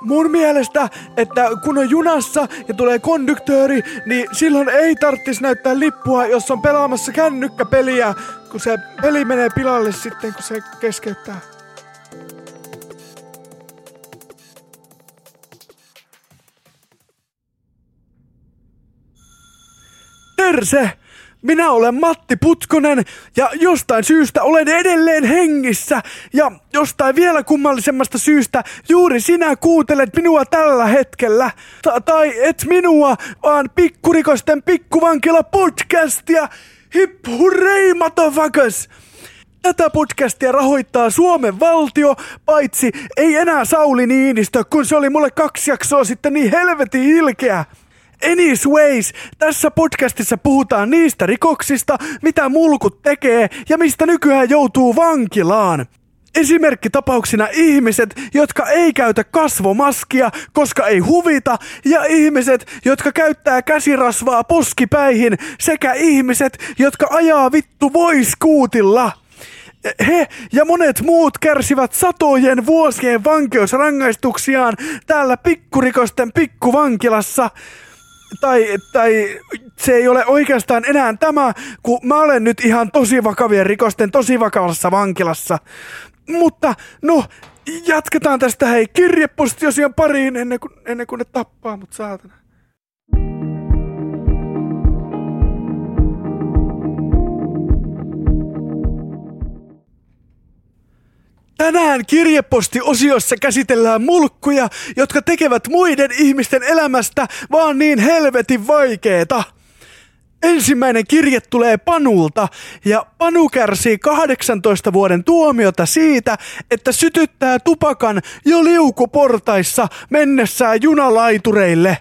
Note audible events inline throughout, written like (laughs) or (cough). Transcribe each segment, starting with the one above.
Mun mielestä, että kun on junassa ja tulee konduktööri, niin silloin ei tarttis näyttää lippua, jos on pelaamassa kännykkäpeliä, kun se peli menee pilalle sitten, kun se keskeyttää. Terse! Minä olen Matti Putkonen ja jostain syystä olen edelleen hengissä ja jostain vielä kummallisemmasta syystä juuri sinä kuuntelet minua tällä hetkellä. Ta- tai et minua, vaan pikkurikosten pikkuvankila podcastia. Hip hurray motherfuckers! Tätä podcastia rahoittaa Suomen valtio, paitsi ei enää Sauli Niinistö, kun se oli mulle kaksi jaksoa sitten niin helvetin ilkeä. Anyways, tässä podcastissa puhutaan niistä rikoksista, mitä mulkut tekee ja mistä nykyään joutuu vankilaan. Esimerkkitapauksina ihmiset, jotka ei käytä kasvomaskia, koska ei huvita, ja ihmiset, jotka käyttää käsirasvaa poskipäihin, sekä ihmiset, jotka ajaa vittu voiskuutilla. He ja monet muut kärsivät satojen vuosien vankeusrangaistuksiaan täällä pikkurikosten pikkuvankilassa tai, tai se ei ole oikeastaan enää tämä, kun mä olen nyt ihan tosi vakavien rikosten tosi vakavassa vankilassa. Mutta no, jatketaan tästä hei kirjepostiosion pariin ennen kuin, ennen kuin ne tappaa mut saatana. Tänään kirjepostiosiossa käsitellään mulkkuja, jotka tekevät muiden ihmisten elämästä vaan niin helvetin vaikeeta. Ensimmäinen kirje tulee Panulta ja Panu kärsii 18 vuoden tuomiota siitä, että sytyttää tupakan jo liukuportaissa mennessään junalaitureille.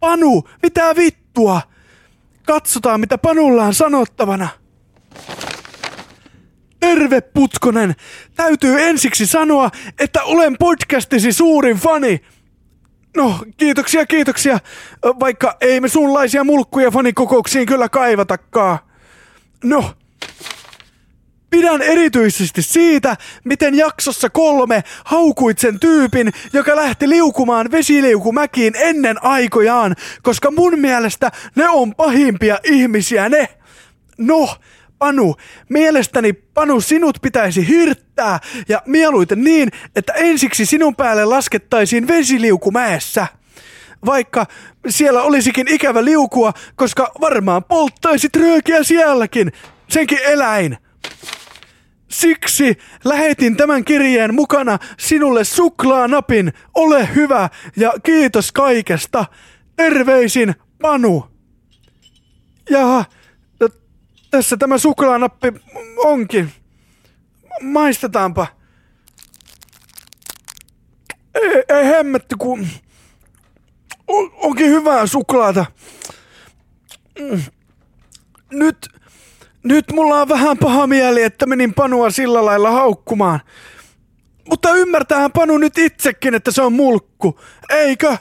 Panu, mitä vittua? Katsotaan mitä Panulla on sanottavana. Terve Putkonen! Täytyy ensiksi sanoa, että olen podcastisi suurin fani. No, kiitoksia, kiitoksia. Vaikka ei me sunlaisia mulkkuja fanikokouksiin kyllä kaivatakaan. No, Pidän erityisesti siitä, miten jaksossa kolme haukuit sen tyypin, joka lähti liukumaan vesiliukumäkiin ennen aikojaan, koska mun mielestä ne on pahimpia ihmisiä ne. No, Panu, mielestäni Panu sinut pitäisi hirttää ja mieluiten niin, että ensiksi sinun päälle laskettaisiin vesiliukumäessä. Vaikka siellä olisikin ikävä liukua, koska varmaan polttaisit röökiä sielläkin, senkin eläin. Siksi lähetin tämän kirjeen mukana sinulle suklaanapin. Ole hyvä ja kiitos kaikesta. Terveisin Panu. Ja tässä tämä suklaanappi onkin. Maistetaanpa. Ei, ei hemmetti, kun on, onkin hyvää suklaata. Mm. Nyt, nyt mulla on vähän paha mieli, että menin Panua sillä lailla haukkumaan. Mutta ymmärtäähän Panu nyt itsekin, että se on mulkku, eikö?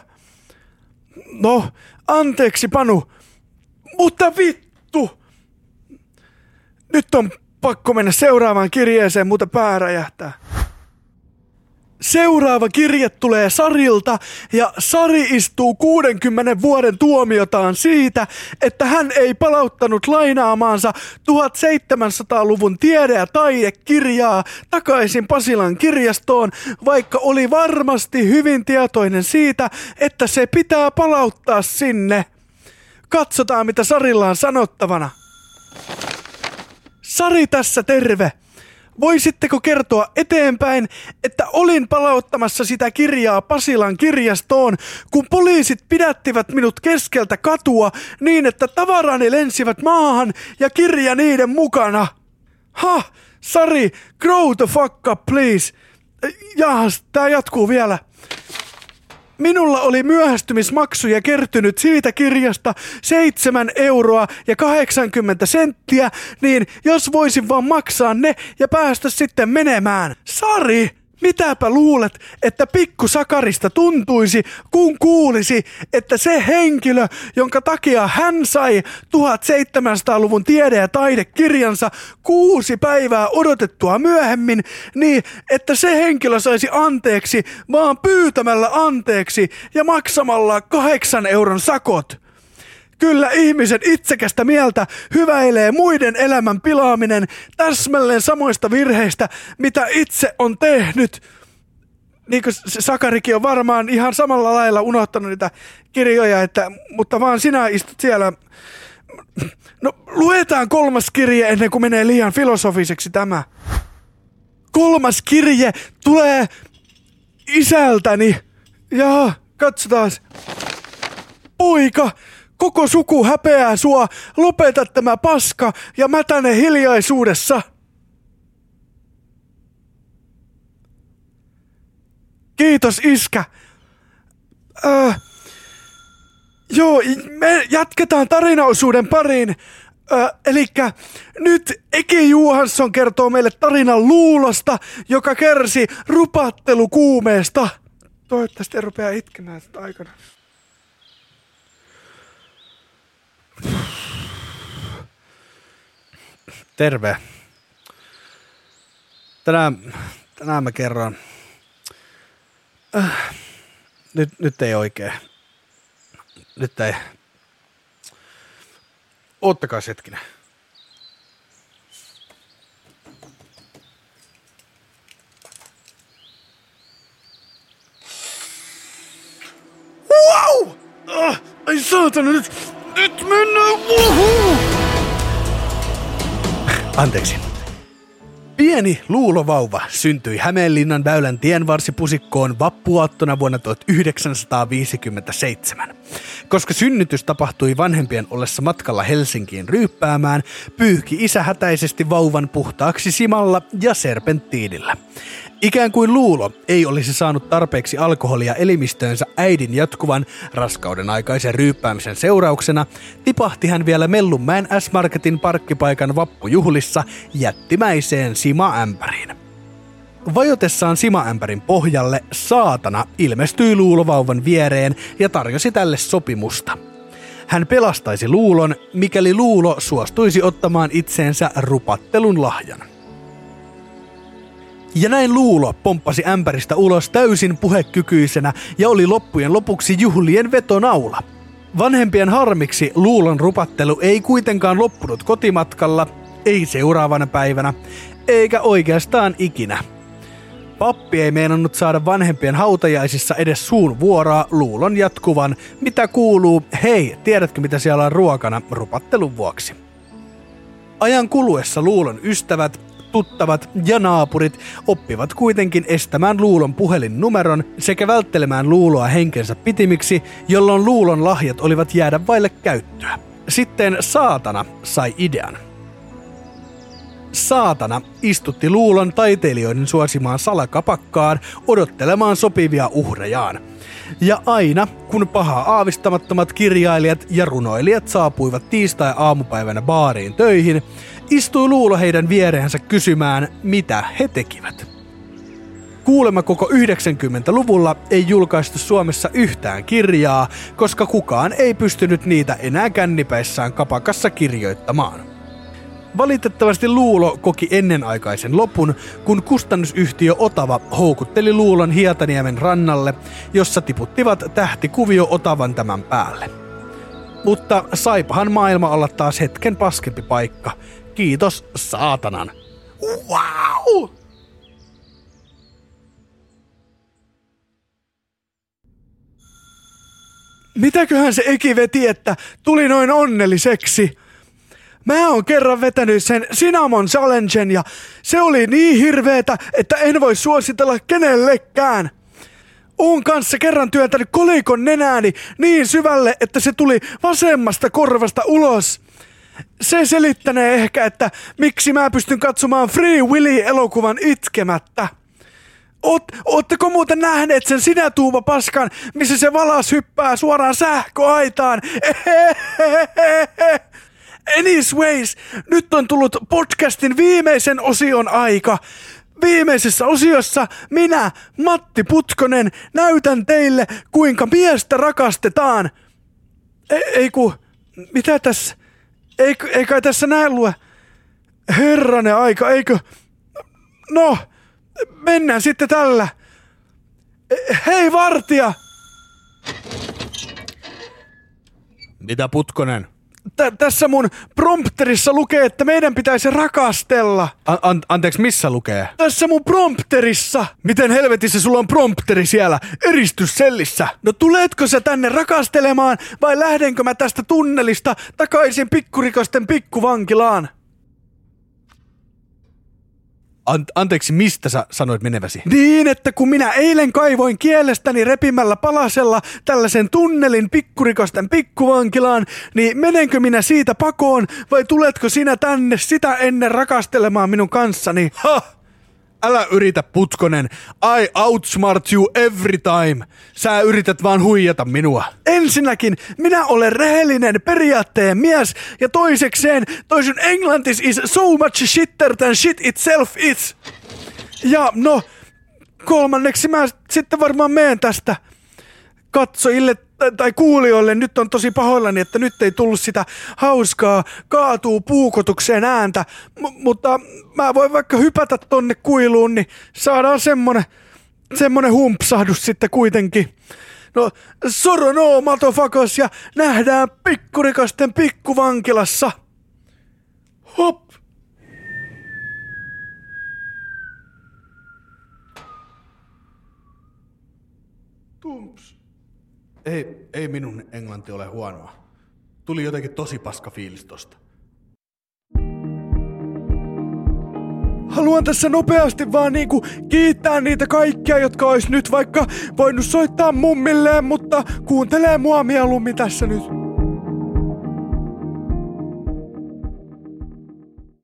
No, anteeksi Panu, mutta vittu! Nyt on pakko mennä seuraavaan kirjeeseen, muuten pää räjähtää. Seuraava kirje tulee Sarilta ja Sari istuu 60 vuoden tuomiotaan siitä, että hän ei palauttanut lainaamaansa 1700-luvun tiede- ja taidekirjaa takaisin Pasilan kirjastoon, vaikka oli varmasti hyvin tietoinen siitä, että se pitää palauttaa sinne. Katsotaan mitä Sarilla on sanottavana. Sari tässä terve! Voisitteko kertoa eteenpäin, että olin palauttamassa sitä kirjaa Pasilan kirjastoon, kun poliisit pidättivät minut keskeltä katua niin, että tavarani lensivät maahan ja kirja niiden mukana? Ha, Sari, grow the fuck up please. Jahas, tää jatkuu vielä. Minulla oli myöhästymismaksuja kertynyt siitä kirjasta 7 euroa ja 80 senttiä, niin jos voisin vaan maksaa ne ja päästä sitten menemään. Sari, Mitäpä luulet, että pikku Sakarista tuntuisi, kun kuulisi, että se henkilö, jonka takia hän sai 1700-luvun tiede- ja taidekirjansa kuusi päivää odotettua myöhemmin, niin että se henkilö saisi anteeksi vaan pyytämällä anteeksi ja maksamalla kahdeksan euron sakot. Kyllä ihmisen itsekästä mieltä hyväilee muiden elämän pilaaminen täsmälleen samoista virheistä, mitä itse on tehnyt. Niin kuin Sakarikin on varmaan ihan samalla lailla unohtanut niitä kirjoja, että, mutta vaan sinä istut siellä. No luetaan kolmas kirje ennen kuin menee liian filosofiseksi tämä. Kolmas kirje tulee isältäni. Ja katsotaan. Poika, Koko suku häpeää sua, lopeta tämä paska ja mätäne hiljaisuudessa. Kiitos iskä. Öö, joo, me jatketaan tarinaosuuden pariin. Öö, Eli nyt Eki Juhansson kertoo meille tarinan luulosta, joka kärsi rupattelukuumeesta. Toivottavasti ei rupea itkemään sitä aikana. Terve. Tänään, tänään mä kerron. Äh, nyt, nyt ei oikein. Nyt ei. Oottakaa hetkinen. Wow! Ah, ai saatana nyt! Mennään! Woohoo! Anteeksi. Pieni luulovauva syntyi Hämeenlinnan väylän tienvarsipusikkoon vappuaattona vuonna 1957. Koska synnytys tapahtui vanhempien ollessa matkalla Helsinkiin ryyppäämään, pyyhki isä hätäisesti vauvan puhtaaksi simalla ja serpenttiinillä. Ikään kuin luulo ei olisi saanut tarpeeksi alkoholia elimistöönsä äidin jatkuvan raskauden aikaisen ryyppäämisen seurauksena, tipahti hän vielä Mellunmäen S-Marketin parkkipaikan vappujuhlissa jättimäiseen Sima-ämpäriin. Vajotessaan Sima-ämpärin pohjalle saatana ilmestyi luulovauvan viereen ja tarjosi tälle sopimusta. Hän pelastaisi luulon, mikäli luulo suostuisi ottamaan itseensä rupattelun lahjan. Ja näin luulo pomppasi ämpäristä ulos täysin puhekykyisenä ja oli loppujen lopuksi juhlien vetonaula. Vanhempien harmiksi luulon rupattelu ei kuitenkaan loppunut kotimatkalla, ei seuraavana päivänä, eikä oikeastaan ikinä. Pappi ei meinannut saada vanhempien hautajaisissa edes suun vuoroa luulon jatkuvan, mitä kuuluu, hei, tiedätkö mitä siellä on ruokana, rupattelun vuoksi. Ajan kuluessa luulon ystävät tuttavat ja naapurit oppivat kuitenkin estämään luulon puhelinnumeron sekä välttelemään luuloa henkensä pitimiksi, jolloin luulon lahjat olivat jäädä vaille käyttöä. Sitten saatana sai idean. Saatana istutti luulon taiteilijoiden suosimaan salakapakkaan odottelemaan sopivia uhrejaan. Ja aina, kun pahaa aavistamattomat kirjailijat ja runoilijat saapuivat tiistai-aamupäivänä baariin töihin, istui luulo heidän viereensä kysymään, mitä he tekivät. Kuulema koko 90-luvulla ei julkaistu Suomessa yhtään kirjaa, koska kukaan ei pystynyt niitä enää kännipäissään kapakassa kirjoittamaan. Valitettavasti Luulo koki ennenaikaisen lopun, kun kustannusyhtiö Otava houkutteli Luulon Hietaniemen rannalle, jossa tiputtivat tähtikuvio Otavan tämän päälle. Mutta saipahan maailma olla taas hetken paskempi paikka, Kiitos saatanan. Wow! Mitäköhän se Eki veti, että tuli noin onnelliseksi? Mä oon kerran vetänyt sen Cinnamon Challengen ja se oli niin hirveetä, että en voi suositella kenellekään. Oon kanssa kerran työntänyt kolikon nenääni niin syvälle, että se tuli vasemmasta korvasta ulos se selittänee ehkä, että miksi mä pystyn katsomaan Free Willy-elokuvan itkemättä. Oot, ootteko muuten nähneet sen sinä tuuba paskan, missä se valas hyppää suoraan sähköaitaan? (laughs) Anyways, nyt on tullut podcastin viimeisen osion aika. viimeisessä osiossa minä, Matti Putkonen, näytän teille, kuinka miestä rakastetaan. Ei, ei ku, mitä tässä, ei, ei kai tässä näin lue. Herranen aika, eikö? No, mennään sitten tällä. Hei vartija! Mitä Putkonen? Tä- tässä mun prompterissa lukee, että meidän pitäisi rakastella. An- an- anteeksi, missä lukee? Tässä mun prompterissa. Miten helvetissä sulla on prompteri siellä eristyssellissä? No tuletko sä tänne rakastelemaan vai lähdenkö mä tästä tunnelista takaisin pikkurikosten pikkuvankilaan? An- anteeksi, mistä sä sanoit meneväsi? Niin, että kun minä eilen kaivoin kielestäni repimällä palasella tällaisen tunnelin pikkurikosten pikkuvankilaan, niin menenkö minä siitä pakoon vai tuletko sinä tänne sitä ennen rakastelemaan minun kanssani? Ha! Älä yritä, Putkonen. I outsmart you every time. Sä yrität vaan huijata minua. Ensinnäkin, minä olen rehellinen periaatteen mies, ja toisekseen, toisen englantis is so much shitter than shit itself is. Ja no, kolmanneksi mä sitten varmaan meen tästä katsojille tai- kuulijoille. Nyt on tosi pahoillani, että nyt ei tullut sitä hauskaa kaatuu puukotukseen ääntä, M- mutta mä voin vaikka hypätä tonne kuiluun, niin saadaan semmonen, semmonen humpsahdus sitten kuitenkin. No, soro no, ja nähdään pikkurikasten pikkuvankilassa. Hop! Ei, ei minun englanti ole huonoa. Tuli jotenkin tosi paska fiilis tosta. Haluan tässä nopeasti vaan niinku kiittää niitä kaikkia, jotka ois nyt vaikka voinut soittaa mummilleen, mutta kuuntelee mua mieluummin tässä nyt.